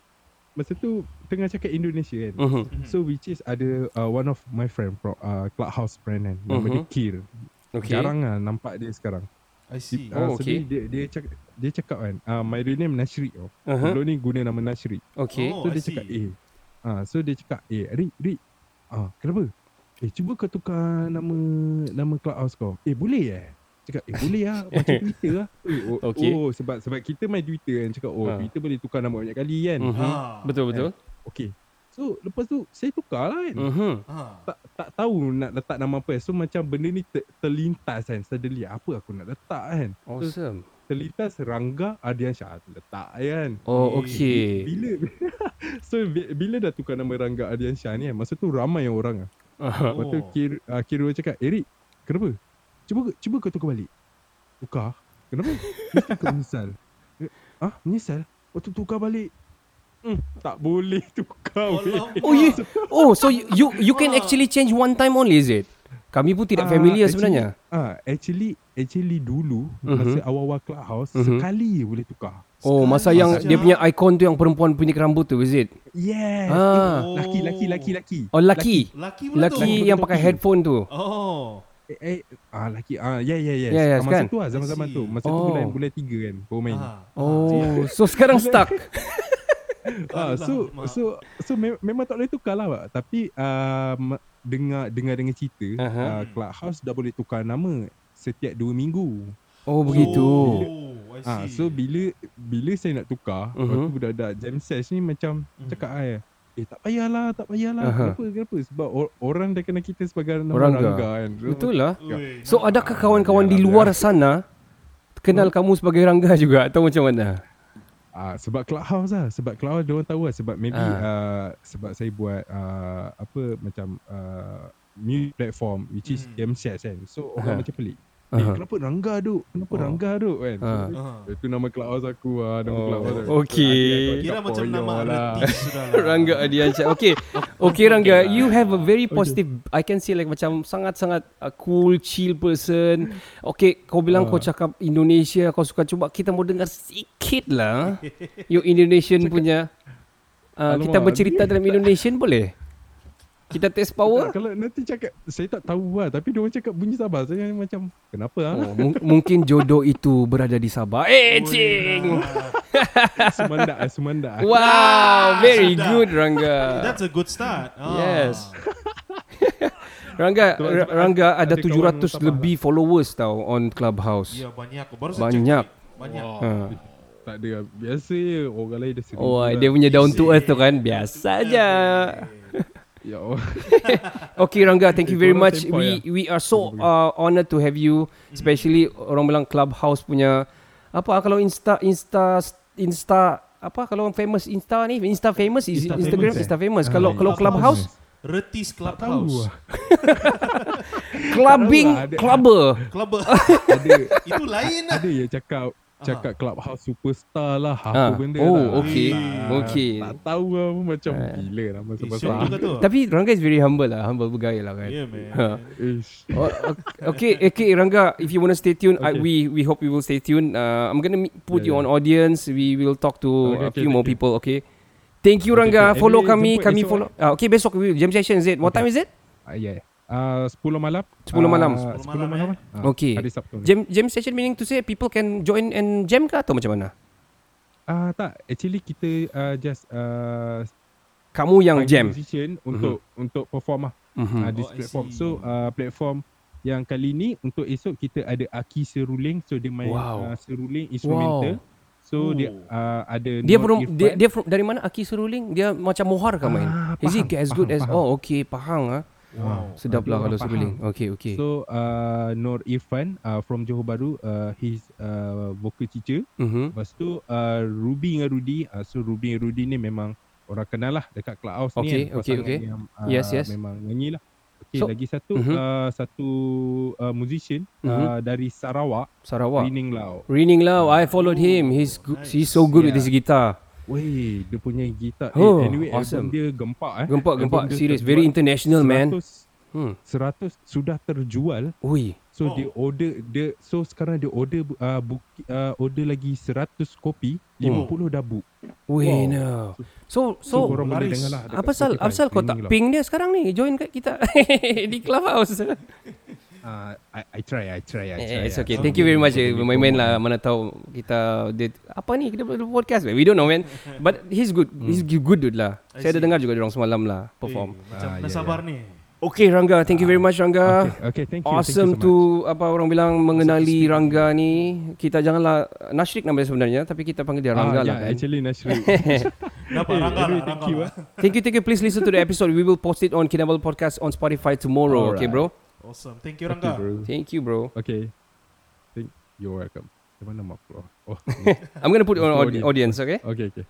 [SPEAKER 10] masa tu tengah cakap Indonesia kan.
[SPEAKER 1] Mhm.
[SPEAKER 10] So which is ada uh, one of my friend from uh, Clubhouse brand kan. Nama dia
[SPEAKER 1] Mhm.
[SPEAKER 10] Kir.
[SPEAKER 1] Okay.
[SPEAKER 10] Jarang lah nampak dia sekarang.
[SPEAKER 8] I see.
[SPEAKER 10] Uh,
[SPEAKER 1] Oh,
[SPEAKER 10] so
[SPEAKER 1] okay.
[SPEAKER 10] dia, dia, cakap, dia cakap kan, uh, my real name Nashri tau.
[SPEAKER 1] Uh-huh.
[SPEAKER 10] Sebelum ni guna nama Nashri.
[SPEAKER 1] Okay.
[SPEAKER 8] Oh,
[SPEAKER 10] So
[SPEAKER 8] I
[SPEAKER 10] dia cakap,
[SPEAKER 8] see.
[SPEAKER 10] eh. Ah, so dia cakap, eh, Rik, Rik. Ah, kenapa? Eh, cuba kau tukar nama nama Clubhouse kau. Eh, boleh eh? Cakap, eh, boleh lah. Macam Twitter lah. Eh, oh,
[SPEAKER 1] Okay.
[SPEAKER 10] oh, sebab sebab kita main Twitter kan. Cakap, oh,
[SPEAKER 1] Ah.
[SPEAKER 10] Twitter boleh tukar nama banyak kali kan.
[SPEAKER 8] Ah.
[SPEAKER 1] Betul betul.
[SPEAKER 10] Okay. So, lepas tu, saya tukar lah kan.
[SPEAKER 1] Mhm.
[SPEAKER 8] Ah.
[SPEAKER 10] Tak, tak tahu nak letak nama apa. So, macam benda ni ter, terlintas kan. Suddenly, apa aku nak letak kan. So,
[SPEAKER 1] Awesome.
[SPEAKER 10] terlintas Rangga Ardiansyah. Letak kan.
[SPEAKER 1] Oh, okay.
[SPEAKER 10] Bila So bi- bila dah tukar nama Rangga Ardiansyah ni kan Masa tu ramai orang lah
[SPEAKER 1] Uh-huh.
[SPEAKER 10] Lepas tu
[SPEAKER 8] Oh.
[SPEAKER 10] Kir, uh, Kirwa cakap Eric kenapa? Cuba cuba kau tukar balik Tukar? Kenapa? Mesti kau menyesal Ah menyesal? Waktu tukar balik Hmm, tak boleh tukar.
[SPEAKER 8] Alamak.
[SPEAKER 1] Oh, you, oh, so you you, you can actually change one time only, is it? Kami pun tidak
[SPEAKER 10] Ah,
[SPEAKER 1] familiar
[SPEAKER 10] actually-
[SPEAKER 1] sebenarnya.
[SPEAKER 10] Ah, actually actually dulu
[SPEAKER 1] Mhm.
[SPEAKER 10] masa awal-awal clubhouse
[SPEAKER 1] Mhm.
[SPEAKER 10] sekali boleh tukar.
[SPEAKER 1] Oh, masa
[SPEAKER 8] Sekali
[SPEAKER 1] yang
[SPEAKER 8] saja.
[SPEAKER 1] dia punya ikon tu yang perempuan punya rambut tu, is it?
[SPEAKER 10] Yes.
[SPEAKER 1] Ah.
[SPEAKER 10] Eh, laki laki laki laki.
[SPEAKER 1] Oh, laki.
[SPEAKER 8] Laki pula tu.
[SPEAKER 1] Laki yang pakai headphone tu.
[SPEAKER 8] Oh.
[SPEAKER 10] Eh, eh ah laki ah ya ya yes.
[SPEAKER 1] Ya, yes,
[SPEAKER 10] Ah, masa
[SPEAKER 1] kan?
[SPEAKER 10] tu lah zaman-zaman tu. Masa tu
[SPEAKER 1] Oh.
[SPEAKER 10] bulan bulan 3 kan baru main.
[SPEAKER 8] Ah.
[SPEAKER 1] Oh, so sekarang stuck.
[SPEAKER 10] Ah, so
[SPEAKER 8] Alamak.
[SPEAKER 10] so so me- memang tak boleh tukar lah Pak. Tapi um, dengar dengar dengar cerita
[SPEAKER 1] Aha.
[SPEAKER 10] uh, Clubhouse dah boleh tukar nama setiap 2 minggu.
[SPEAKER 1] Oh, begitu.
[SPEAKER 8] Oh,
[SPEAKER 10] Ah so bila bila saya nak tukar,
[SPEAKER 1] Mhm.
[SPEAKER 10] waktu budak-budak jam sesh ni macam
[SPEAKER 8] Mhm.
[SPEAKER 10] cakap ai Eh tak payahlah, tak payahlah.
[SPEAKER 1] Aha.
[SPEAKER 10] Kenapa? Kenapa? Sebab or- orang dah kenal kita sebagai nama
[SPEAKER 1] Rangga.
[SPEAKER 10] Rangga kan. So,
[SPEAKER 1] Betul lah.
[SPEAKER 8] Ui,
[SPEAKER 1] So adakah kawan-kawan di luar sana kenal kamu sebagai Rangga juga atau macam mana?
[SPEAKER 10] Ah sebab clubhouse lah. Sebab clubhouse dia orang tahu lah. Sebab maybe
[SPEAKER 1] Ah.
[SPEAKER 10] uh, sebab saya buat uh, apa macam uh, new platform which is
[SPEAKER 8] Hmm.
[SPEAKER 10] game set kan. So orang macam pelik eh,
[SPEAKER 1] Aha.
[SPEAKER 10] kenapa Rangga duk kenapa
[SPEAKER 1] Oh.
[SPEAKER 10] Rangga duk kan
[SPEAKER 1] Ah.
[SPEAKER 10] so,
[SPEAKER 8] Ah.
[SPEAKER 10] itu nama clubhouse aku lah nama
[SPEAKER 1] Oh,
[SPEAKER 10] clubhouse aku.
[SPEAKER 1] okay.
[SPEAKER 10] So, adik
[SPEAKER 8] Kira macam nama
[SPEAKER 10] lah.
[SPEAKER 8] sudah lah.
[SPEAKER 1] Rangga Adiansyah. Okay. Okay Rangga, you have a very positive I can see like macam sangat-sangat uh, cool, chill person. Okay, kau bilang
[SPEAKER 10] Ah.
[SPEAKER 1] kau cakap Indonesia, kau suka cuba kita mau dengar sikit lah. Your Indonesian punya uh, kita bercerita dalam Indonesian boleh? Kita test power?
[SPEAKER 10] Tak, kalau nanti cakap saya tak tahu lah tapi dia orang cakap bunyi Sabah saya macam kenapa ah
[SPEAKER 1] Oh, mung- mungkin jodoh itu berada di Sabah. Eh, cing!
[SPEAKER 10] Sumanda ah, Sumanda ah.
[SPEAKER 1] Wow, very
[SPEAKER 8] Sudah.
[SPEAKER 1] good Rangga.
[SPEAKER 8] That's a good start. Ah.
[SPEAKER 1] Yes. Rangga,
[SPEAKER 10] sebab
[SPEAKER 1] Rangga
[SPEAKER 10] ada-
[SPEAKER 1] ada
[SPEAKER 10] ada
[SPEAKER 1] 700
[SPEAKER 10] kawan
[SPEAKER 1] lebih followers tau on Clubhouse.
[SPEAKER 8] Ya banyak. Baru saya
[SPEAKER 1] Banyak.
[SPEAKER 8] ni. Banyak.
[SPEAKER 1] Ha.
[SPEAKER 10] tak ada lah. biasa je orang lain dah seribu
[SPEAKER 1] Oh,
[SPEAKER 10] lah.
[SPEAKER 1] dia punya down to earth tu kan biasa aja.
[SPEAKER 10] ya Allah
[SPEAKER 1] Okay Rangga, thank you very much. We we are so uh, honored to have you, especially orang bilang Clubhouse punya apa kalau Insta Insta Insta apa kalau famous Insta ni Insta famous is
[SPEAKER 10] Insta
[SPEAKER 1] Instagram
[SPEAKER 10] famous, eh?
[SPEAKER 1] Insta famous.
[SPEAKER 10] Ah,
[SPEAKER 1] Kalau kalau Clubhouse
[SPEAKER 8] Retis
[SPEAKER 10] tahu
[SPEAKER 8] Clubhouse.
[SPEAKER 10] lah
[SPEAKER 1] clubbing
[SPEAKER 10] lah,
[SPEAKER 1] clubber.
[SPEAKER 8] Club
[SPEAKER 10] ada
[SPEAKER 8] itu lain lah.
[SPEAKER 10] ada yang cakap cakap clubhouse superstar lah apa
[SPEAKER 1] Ah.
[SPEAKER 10] benda
[SPEAKER 1] Oh,
[SPEAKER 10] lah.
[SPEAKER 1] okay.
[SPEAKER 10] Ah,
[SPEAKER 1] Okay.
[SPEAKER 10] tak tahu lah pun macam
[SPEAKER 1] Ah.
[SPEAKER 10] gila
[SPEAKER 8] Eh, syok juga tu.
[SPEAKER 1] Tapi Rangga is very humble lah, humble bergaya lah kan.
[SPEAKER 8] Yeah, man.
[SPEAKER 1] Ha. Oh, okay, okay, Rangga. If you want to stay tuned, I,
[SPEAKER 10] Okay.
[SPEAKER 1] we we hope you will stay tuned. Uh, I'm gonna meet, put
[SPEAKER 10] Yeah,
[SPEAKER 1] you
[SPEAKER 10] yeah.
[SPEAKER 1] on audience. We will talk to
[SPEAKER 10] Okay,
[SPEAKER 1] a
[SPEAKER 10] okay,
[SPEAKER 1] few more
[SPEAKER 10] thank you.
[SPEAKER 1] people. Okay. Thank you,
[SPEAKER 10] Okay,
[SPEAKER 1] Rangga.
[SPEAKER 10] okay.
[SPEAKER 1] Follow kami. Kami follow. Uh, okay, besok we jam session is it? What time is it?
[SPEAKER 10] Ah, yeah. Uh, 10 malam
[SPEAKER 1] 10 malam.
[SPEAKER 10] Ah,
[SPEAKER 8] 10
[SPEAKER 10] 10
[SPEAKER 8] malam,
[SPEAKER 10] malam,
[SPEAKER 8] eh?
[SPEAKER 10] Ah,
[SPEAKER 1] Okay.
[SPEAKER 10] Hari Sabtu.
[SPEAKER 1] Jam jam session meaning to say people can join and jam ke atau macam mana?
[SPEAKER 10] Ah tak, actually kita uh, just uh,
[SPEAKER 1] Kamu yang jam.
[SPEAKER 10] musician untuk untuk perform lah
[SPEAKER 1] Mhm.
[SPEAKER 10] uh, this
[SPEAKER 8] Oh,
[SPEAKER 10] platform. So uh, platform yang kali ni untuk esok kita ada Aki Seruling so dia main
[SPEAKER 1] Wow.
[SPEAKER 10] uh, seruling instrumental. So
[SPEAKER 8] Oh.
[SPEAKER 10] dia uh, ada
[SPEAKER 1] Dia from
[SPEAKER 10] Irfan.
[SPEAKER 1] dia, dia from, dari mana Aki Seruling? Dia macam Mohar ke main?
[SPEAKER 10] Ah,
[SPEAKER 1] is he
[SPEAKER 10] faham,
[SPEAKER 1] as good
[SPEAKER 10] faham,
[SPEAKER 1] as
[SPEAKER 10] faham.
[SPEAKER 1] Oh, okay, Pahang ah.
[SPEAKER 8] Wow.
[SPEAKER 1] Sedap lah kalau
[SPEAKER 10] faham.
[SPEAKER 1] Seruling. Okay, okay.
[SPEAKER 10] So uh, Nur Irfan uh, from Johor Bahru uh, he's uh, vocal teacher.
[SPEAKER 1] Mhm.
[SPEAKER 10] Lepas tu uh, Ruby dengan Rudy uh, So Ruby dengan Rudy ni memang Orang kenal lah Dekat Clubhouse
[SPEAKER 1] Okay,
[SPEAKER 10] ni kan
[SPEAKER 1] okay,
[SPEAKER 10] Pasangan
[SPEAKER 1] okay.
[SPEAKER 10] yang, uh,
[SPEAKER 1] Yes, yes.
[SPEAKER 10] Memang nyanyi lah Okay
[SPEAKER 1] So-
[SPEAKER 10] lagi satu
[SPEAKER 1] Mhm.
[SPEAKER 10] uh, Satu uh, musician
[SPEAKER 1] Mhm.
[SPEAKER 10] uh, Dari Sarawak
[SPEAKER 1] Sarawak.
[SPEAKER 10] Rining Lau
[SPEAKER 1] Reading Lau, I followed him. He's good, he's so good with
[SPEAKER 10] Yeah.
[SPEAKER 1] his guitar.
[SPEAKER 10] Weh Dia punya gitar
[SPEAKER 1] Oh,
[SPEAKER 10] eh, Anyway
[SPEAKER 1] awesome.
[SPEAKER 10] album dia gempak eh
[SPEAKER 1] Gempak, gempak. Serious,
[SPEAKER 10] terjual
[SPEAKER 1] very international, man.
[SPEAKER 10] 100,
[SPEAKER 1] Hmm.
[SPEAKER 10] 100 sudah terjual
[SPEAKER 1] Ui.
[SPEAKER 10] So
[SPEAKER 8] Oh.
[SPEAKER 10] dia order dia so sekarang dia order uh, book, uh, order lagi 100 kopi,
[SPEAKER 1] Hmm.
[SPEAKER 10] 50 dah book.
[SPEAKER 1] Weh
[SPEAKER 10] Wow.
[SPEAKER 1] no. So
[SPEAKER 10] So,
[SPEAKER 1] so
[SPEAKER 10] korang boleh dengar lah
[SPEAKER 1] apa sal apa sal kau tak
[SPEAKER 10] lah.
[SPEAKER 1] ping dia sekarang ni join kat kita di clubhouse.
[SPEAKER 10] Uh, I, I try, I try, I try.
[SPEAKER 1] Eh, it's okay.
[SPEAKER 10] try.
[SPEAKER 1] Thank you very much eh,
[SPEAKER 10] Boleh
[SPEAKER 1] main-main
[SPEAKER 10] promote
[SPEAKER 1] lah mana tahu kita dia apa ni kita buat podcast we don't know man. But he's good. He's good dude lah.
[SPEAKER 8] I
[SPEAKER 1] Saya ada dengar juga dia orang semalam lah perform.
[SPEAKER 8] Eh, macam
[SPEAKER 10] Ah,
[SPEAKER 8] nak
[SPEAKER 10] ya,
[SPEAKER 8] sabar ni.
[SPEAKER 1] Okay Rangga, thank you very much Rangga.
[SPEAKER 10] Okay, okay, thank you.
[SPEAKER 1] Awesome
[SPEAKER 10] thank you so
[SPEAKER 1] to apa orang bilang mengenali. Rangga ni. Kita janganlah Nashrik namanya sebenarnya tapi kita panggil dia
[SPEAKER 10] much.
[SPEAKER 1] Rangga
[SPEAKER 10] ah,
[SPEAKER 1] lah
[SPEAKER 10] yeah,
[SPEAKER 1] kan.
[SPEAKER 10] Actually Nashri.
[SPEAKER 8] Dapat
[SPEAKER 10] Eh,
[SPEAKER 8] rangga
[SPEAKER 10] anyway,
[SPEAKER 8] lah,
[SPEAKER 10] thank
[SPEAKER 8] rangga
[SPEAKER 10] you,
[SPEAKER 8] lah.
[SPEAKER 1] Thank you, thank you. Please listen to the episode. We will post it on Kinabalu Podcast on Spotify tomorrow. Okay, bro.
[SPEAKER 8] Awesome. Thank you
[SPEAKER 10] okay,
[SPEAKER 8] Rangga.
[SPEAKER 10] bro.
[SPEAKER 1] Thank you, bro.
[SPEAKER 10] Okay. Thank, you're welcome. Di mana mak keluar? Oh,
[SPEAKER 1] I'm gonna put it on audi-
[SPEAKER 10] audience.
[SPEAKER 1] audience. Okay.
[SPEAKER 10] okay, okay.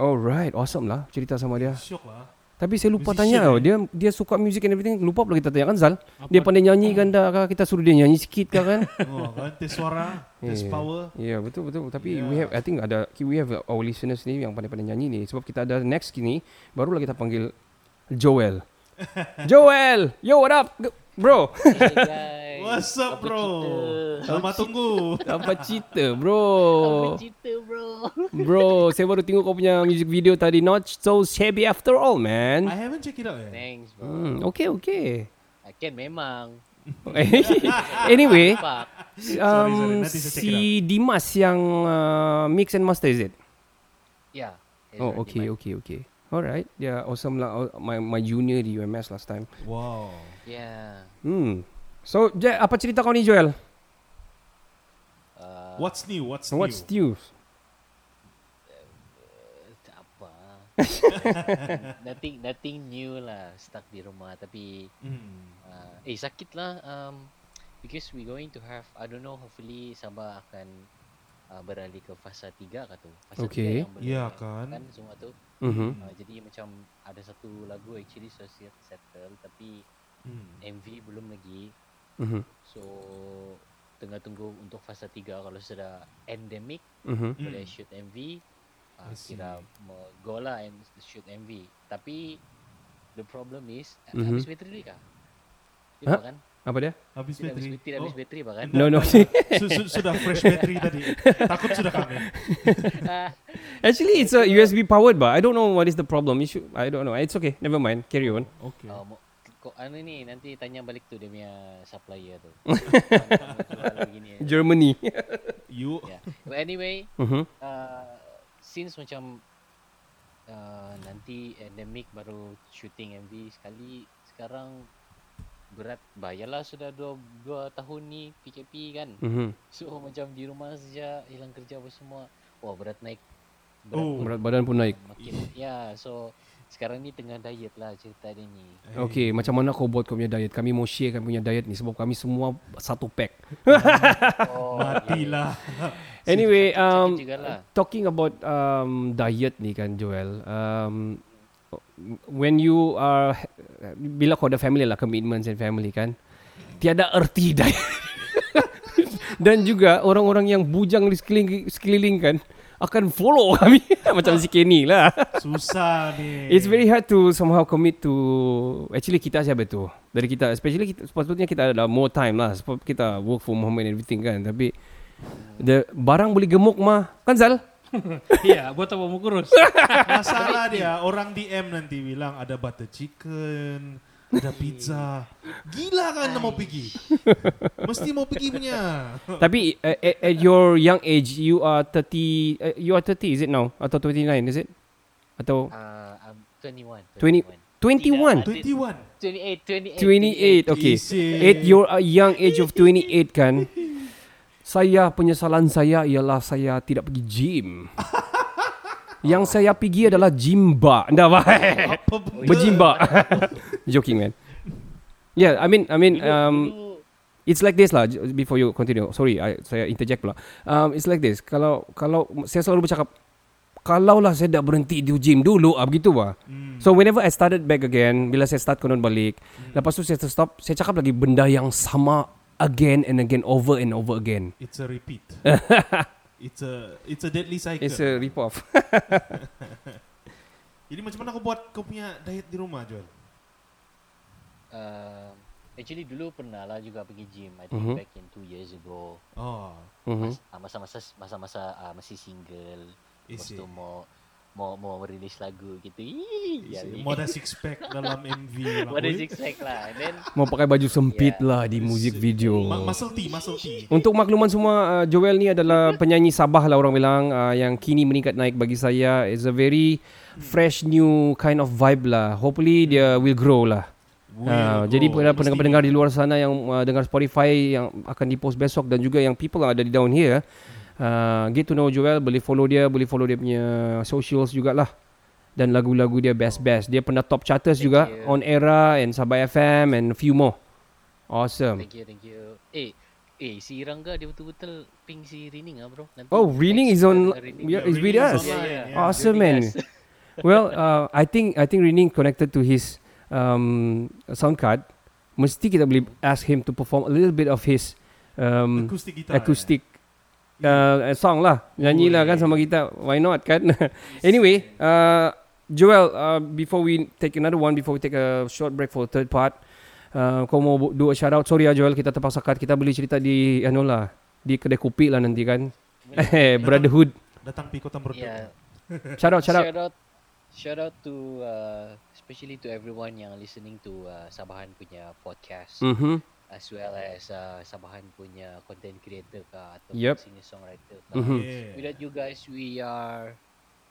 [SPEAKER 1] Alright, awesome lah cerita sama dia.
[SPEAKER 8] Syok lah.
[SPEAKER 1] Tapi saya lupa
[SPEAKER 8] Musician,
[SPEAKER 1] tanya tau.
[SPEAKER 8] eh?
[SPEAKER 1] Dia dia suka music and everything. Lupa pula kita tanya kan Zal. Dia pandai nyanyi kan dah kah? Kita suruh dia nyanyi sikit kah kan?
[SPEAKER 8] Oh, kan tes suara, tes
[SPEAKER 1] Yeah.
[SPEAKER 8] power.
[SPEAKER 1] Ya yeah, betul betul. Tapi
[SPEAKER 8] Yeah.
[SPEAKER 1] we have I think ada we have our listeners ni yang pandai-pandai nyanyi ni. Sebab kita ada next ni barulah kita panggil Joel. Joel, yo what up, bro?
[SPEAKER 3] Hey guys.
[SPEAKER 8] What's up,
[SPEAKER 3] Apa
[SPEAKER 8] bro?
[SPEAKER 3] cerita?
[SPEAKER 8] Selamat tunggu.
[SPEAKER 1] Apa cerita, bro?
[SPEAKER 3] Apa cerita bro?
[SPEAKER 1] Bro, saya baru tengok kau punya music video tadi. Not so shabby after all,
[SPEAKER 8] I
[SPEAKER 1] man.
[SPEAKER 8] haven't check it out yet.
[SPEAKER 3] Thanks bro.
[SPEAKER 1] Hmm, okay, okay.
[SPEAKER 3] Akan memang.
[SPEAKER 1] anyway,
[SPEAKER 3] Fuck.
[SPEAKER 8] sorry,
[SPEAKER 1] um,
[SPEAKER 8] nanti saya check
[SPEAKER 1] si Dimas yang uh, mix and master is it?
[SPEAKER 3] Yeah.
[SPEAKER 1] Oh, okay,
[SPEAKER 3] mine.
[SPEAKER 1] okay, okay. Alright, yeah, awesome lah. Oh, My my junior di UMS last time.
[SPEAKER 8] Wow.
[SPEAKER 3] Yeah.
[SPEAKER 1] Hmm. So, Je, apa cerita kau ni Joel?
[SPEAKER 3] Uh,
[SPEAKER 8] What's new? What's,
[SPEAKER 1] What's
[SPEAKER 8] new?
[SPEAKER 1] new?
[SPEAKER 3] tak apa. nothing nothing new lah. Stuck di rumah tapi
[SPEAKER 8] Hmm.
[SPEAKER 3] uh, eh sakit lah um, because we going to have I don't know hopefully Sabah akan uh, beralih ke fasa 3 kah tu. Fasa
[SPEAKER 1] Okay.
[SPEAKER 3] 3 yang boleh
[SPEAKER 8] Ya kan?
[SPEAKER 3] kan semua tu.
[SPEAKER 1] Mhm.
[SPEAKER 3] Uh, jadi macam ada satu lagu actually sudah settle tapi
[SPEAKER 8] Hmm.
[SPEAKER 3] MV belum lagi.
[SPEAKER 1] Mhm.
[SPEAKER 3] So tengah tunggu untuk fasa 3 kalau sudah endemic
[SPEAKER 1] Mhm.
[SPEAKER 3] boleh
[SPEAKER 8] Hmm.
[SPEAKER 3] shoot MV uh,
[SPEAKER 8] see.
[SPEAKER 3] kira mau go lah and shoot MV tapi the problem is
[SPEAKER 1] Mhm.
[SPEAKER 3] habis bateri kah?
[SPEAKER 1] Ha?
[SPEAKER 3] Kan?
[SPEAKER 1] Apa dia?
[SPEAKER 8] Habis
[SPEAKER 3] Tidak habis,
[SPEAKER 8] bateri.
[SPEAKER 3] tidak habis
[SPEAKER 8] Oh.
[SPEAKER 3] bateri bahkan.
[SPEAKER 1] No, no.
[SPEAKER 8] Su- su- sudah fresh battery tadi. Takut sudah kami.
[SPEAKER 3] Ah,
[SPEAKER 1] Actually, it's a USB powered bar. I don't know what is the problem. You should, I don't know. It's okay. Never mind. Carry on.
[SPEAKER 8] Okay.
[SPEAKER 3] uh, kok anu ni nanti tanya balik tu dia punya supplier tu. Begini.
[SPEAKER 1] Germany.
[SPEAKER 8] You
[SPEAKER 3] Yeah. But anyway,
[SPEAKER 1] Mhm.
[SPEAKER 3] uh, since macam uh, nanti endemic baru shooting MV sekali sekarang berat bayarlah sudah dua, dua tahun ni PKP kan
[SPEAKER 1] Mhm.
[SPEAKER 3] so macam di rumah saja hilang kerja apa semua wah berat naik berat
[SPEAKER 8] Oh.
[SPEAKER 1] Berat badan pun naik.
[SPEAKER 3] makin ya so sekarang ni tengah diet lah cerita dia ni
[SPEAKER 1] Okay, macam mana kau buat kau punya diet? Kami mau share kami punya diet ni sebab kami semua satu pack.
[SPEAKER 3] oh
[SPEAKER 8] matilah.
[SPEAKER 1] Anyway, um, talking about um, diet ni kan Joel. Um, when you are bila kau ada family lah commitments and family kan tiada erti diet dan juga orang-orang yang bujang di sekeliling, sekeliling kan akan follow kami. Macam si Kenny lah.
[SPEAKER 8] Susah ni.
[SPEAKER 1] It's very hard to somehow commit to actually kita siapa tu dari kita especially kita sepatutnya kita ada more time lah. Sebab kita work from home and everything kan. Tapi the barang boleh gemuk mah. Kan Zal?
[SPEAKER 6] Iya, buat apa mau kurus?
[SPEAKER 8] Masalah dia orang DM nanti bilang ada butter chicken, ada pizza. Gila kan mau pergi. Mesti mau pergi punya.
[SPEAKER 1] Tapi uh, at, at your young age, you are 30, uh, you are 30 is it now? Atau 29 is it? Atau
[SPEAKER 3] uh, I'm 21
[SPEAKER 1] 20 21?
[SPEAKER 3] 21 28
[SPEAKER 1] 28,
[SPEAKER 3] 28
[SPEAKER 1] okay.
[SPEAKER 8] Isi.
[SPEAKER 1] At your uh, young age of 28 kan, saya penyesalan saya ialah saya tidak pergi gym. Yang saya pergi adalah jimba. Ndak apa? Berjimba. Joking man. Yeah, I mean I mean um It's like this lah before you continue. Sorry, I, saya interject pula. Um, it's like this. Kalau kalau saya selalu bercakap kalau lah saya dah berhenti di gym dulu ah begitu lah.
[SPEAKER 8] Hmm.
[SPEAKER 1] So whenever I started back again, bila saya start konon balik, lepas tu saya stop, saya cakap lagi benda yang sama again and again over and over again.
[SPEAKER 8] It's a repeat. it's a it's a deadly cycle.
[SPEAKER 1] It's a rip off.
[SPEAKER 8] Jadi macam mana kau buat kau punya diet di rumah, Joel?
[SPEAKER 3] Uh, actually dulu pernah lah juga pergi gym. I think
[SPEAKER 1] Mhm.
[SPEAKER 3] back in two years ago.
[SPEAKER 8] Oh,
[SPEAKER 1] Mhm.
[SPEAKER 3] Mas, ah, masa-masa masa-masa uh, masih single. Lepas tu mau mau mau merilis lagu gitu. Ih, ya,
[SPEAKER 8] Isi. Mau ada six pack dalam MV. lah.
[SPEAKER 3] Mau ada six pack lah. And then
[SPEAKER 1] Mau pakai baju sempit
[SPEAKER 3] Yeah.
[SPEAKER 1] lah di music video.
[SPEAKER 8] Ma- muscle T, muscle T.
[SPEAKER 1] Untuk makluman semua, uh, Joel ni adalah penyanyi Sabah lah orang bilang uh, yang kini meningkat naik bagi saya. It's a very fresh new kind of vibe lah. Hopefully dia will grow lah. Uh, jadi pada pendengar-pendengar di luar sana yang uh, dengar Spotify yang akan dipost besok dan juga yang people yang ada di down here, uh, get to know Joel, boleh follow dia, boleh follow dia punya socials jugalah. Dan lagu-lagu dia best-best. Dia pernah top charters juga
[SPEAKER 3] you.
[SPEAKER 1] on Era and Sabah FM and few more. Awesome.
[SPEAKER 3] thank you thank you. Eh eh si Rangga dia betul-betul ping si Rining ah bro. Nanti
[SPEAKER 1] Oh, Rining is on
[SPEAKER 3] Rining.
[SPEAKER 1] yeah, is with us.
[SPEAKER 8] online,
[SPEAKER 3] Yeah,
[SPEAKER 8] yeah.
[SPEAKER 1] Awesome man. well, uh, I think I think Rining connected to his um, sound card. Mesti kita boleh ask him to perform a little bit of his um,
[SPEAKER 8] Acoustic guitar.
[SPEAKER 1] acoustic uh, song lah. Nyanyi lah kan sama kita. Why not kan? anyway, uh, Joel, uh, before we take another one, before we take a short break for the third part, uh, kau mau do a shout out? Sorry ya Joel, kita terpaksa cut. Kita boleh cerita di ano lah, di kedai kopi lah nanti kan. Eh, Brotherhood.
[SPEAKER 8] Datang pi kota Merdeka.
[SPEAKER 3] Yeah.
[SPEAKER 1] Shout out, shout out.
[SPEAKER 3] Shout out shout out to uh, especially to everyone yang listening to uh, Sabahan punya podcast
[SPEAKER 1] Mhm.
[SPEAKER 3] as well as uh, Sabahan punya content creator ka atau
[SPEAKER 1] Yep.
[SPEAKER 3] singer songwriter ka.
[SPEAKER 1] Mhm.
[SPEAKER 8] Yeah.
[SPEAKER 3] Without you guys we are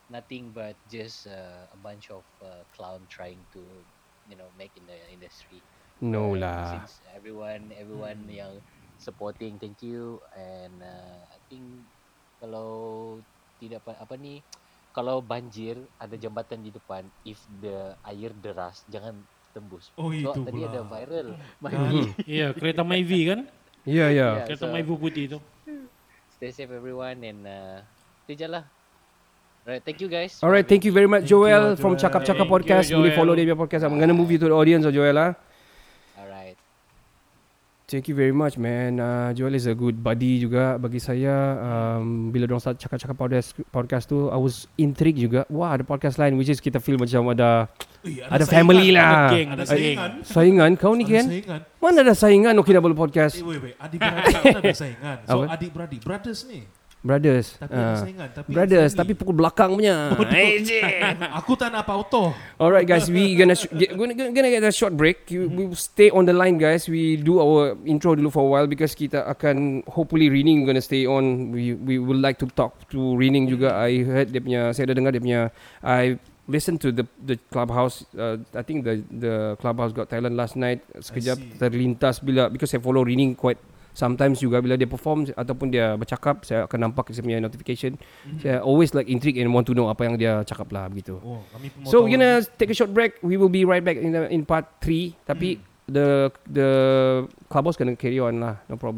[SPEAKER 3] nothing but just uh, a bunch of uh, clown trying to you know make in the industry.
[SPEAKER 1] No
[SPEAKER 3] And
[SPEAKER 1] lah.
[SPEAKER 3] Since everyone everyone yang supporting, thank you. And uh, I think kalau tidak pa- apa ni, kalau banjir ada jambatan di depan, if the air deras jangan tembus.
[SPEAKER 8] Oh,
[SPEAKER 3] so,
[SPEAKER 8] itu
[SPEAKER 3] tadi
[SPEAKER 8] pula.
[SPEAKER 3] ada viral.
[SPEAKER 6] Ya, kereta Myvi kan?
[SPEAKER 1] Ya, ya.
[SPEAKER 3] Yeah,
[SPEAKER 6] Kereta
[SPEAKER 3] so-
[SPEAKER 6] Myvi putih tu.
[SPEAKER 3] Stay safe everyone and uh, itu je lah. Alright, thank you guys.
[SPEAKER 1] Alright, thank you very much
[SPEAKER 8] Thank you,
[SPEAKER 1] Joel from
[SPEAKER 8] Joel.
[SPEAKER 1] Cakap Cakap Podcast. Boleh
[SPEAKER 6] Joel.
[SPEAKER 1] follow dia punya podcast. I'm gonna move you to the audience of Joel lah. Thank you very much man. Uh, Joel is a good buddy juga bagi saya. Um, bila dorang start cakap-cakap podcast, podcast tu, I was intrigued juga. Wah, ada podcast lain which is kita feel macam ada
[SPEAKER 8] Ui,
[SPEAKER 1] ada
[SPEAKER 8] saingan.
[SPEAKER 1] family lah.
[SPEAKER 6] Ada geng,
[SPEAKER 8] Ada
[SPEAKER 6] ada
[SPEAKER 8] saingan.
[SPEAKER 1] Saingan kau ni
[SPEAKER 8] Ada
[SPEAKER 1] kan?
[SPEAKER 8] saingan.
[SPEAKER 1] Mana ada saingan okey double podcast?
[SPEAKER 8] Eh, wait, wait. Adik-beradik kan ada saingan. So,
[SPEAKER 1] Apa?
[SPEAKER 8] adik-beradik. Brothers ni.
[SPEAKER 1] Brothers.
[SPEAKER 8] Tapi
[SPEAKER 1] Uh,
[SPEAKER 8] saingan. Tapi
[SPEAKER 1] brothers tapi pukul belakang punya. Eh, je.
[SPEAKER 8] Aku tak nak apa auto.
[SPEAKER 1] Alright guys, we gonna sh- get, gonna, gonna get a short break. You, we will stay on the line guys. We do our intro dulu for a while because kita akan hopefully Rining gonna stay on. We we would like to talk to Rining juga. I heard dia punya saya dah dengar dia punya I listened to the the clubhouse uh, I think the the clubhouse got talent last night sekejap terlintas bila because I follow Rining quite sometimes juga bila dia perform ataupun dia bercakap saya akan nampak dia punya notification. Saya always like intrigued and want to know apa yang dia cakap lah begitu.
[SPEAKER 8] Oh,
[SPEAKER 1] So we're gonna take a short break. We will be right back in the, in part 3 Tapi the the clubhouse gonna carry on lah, no problem.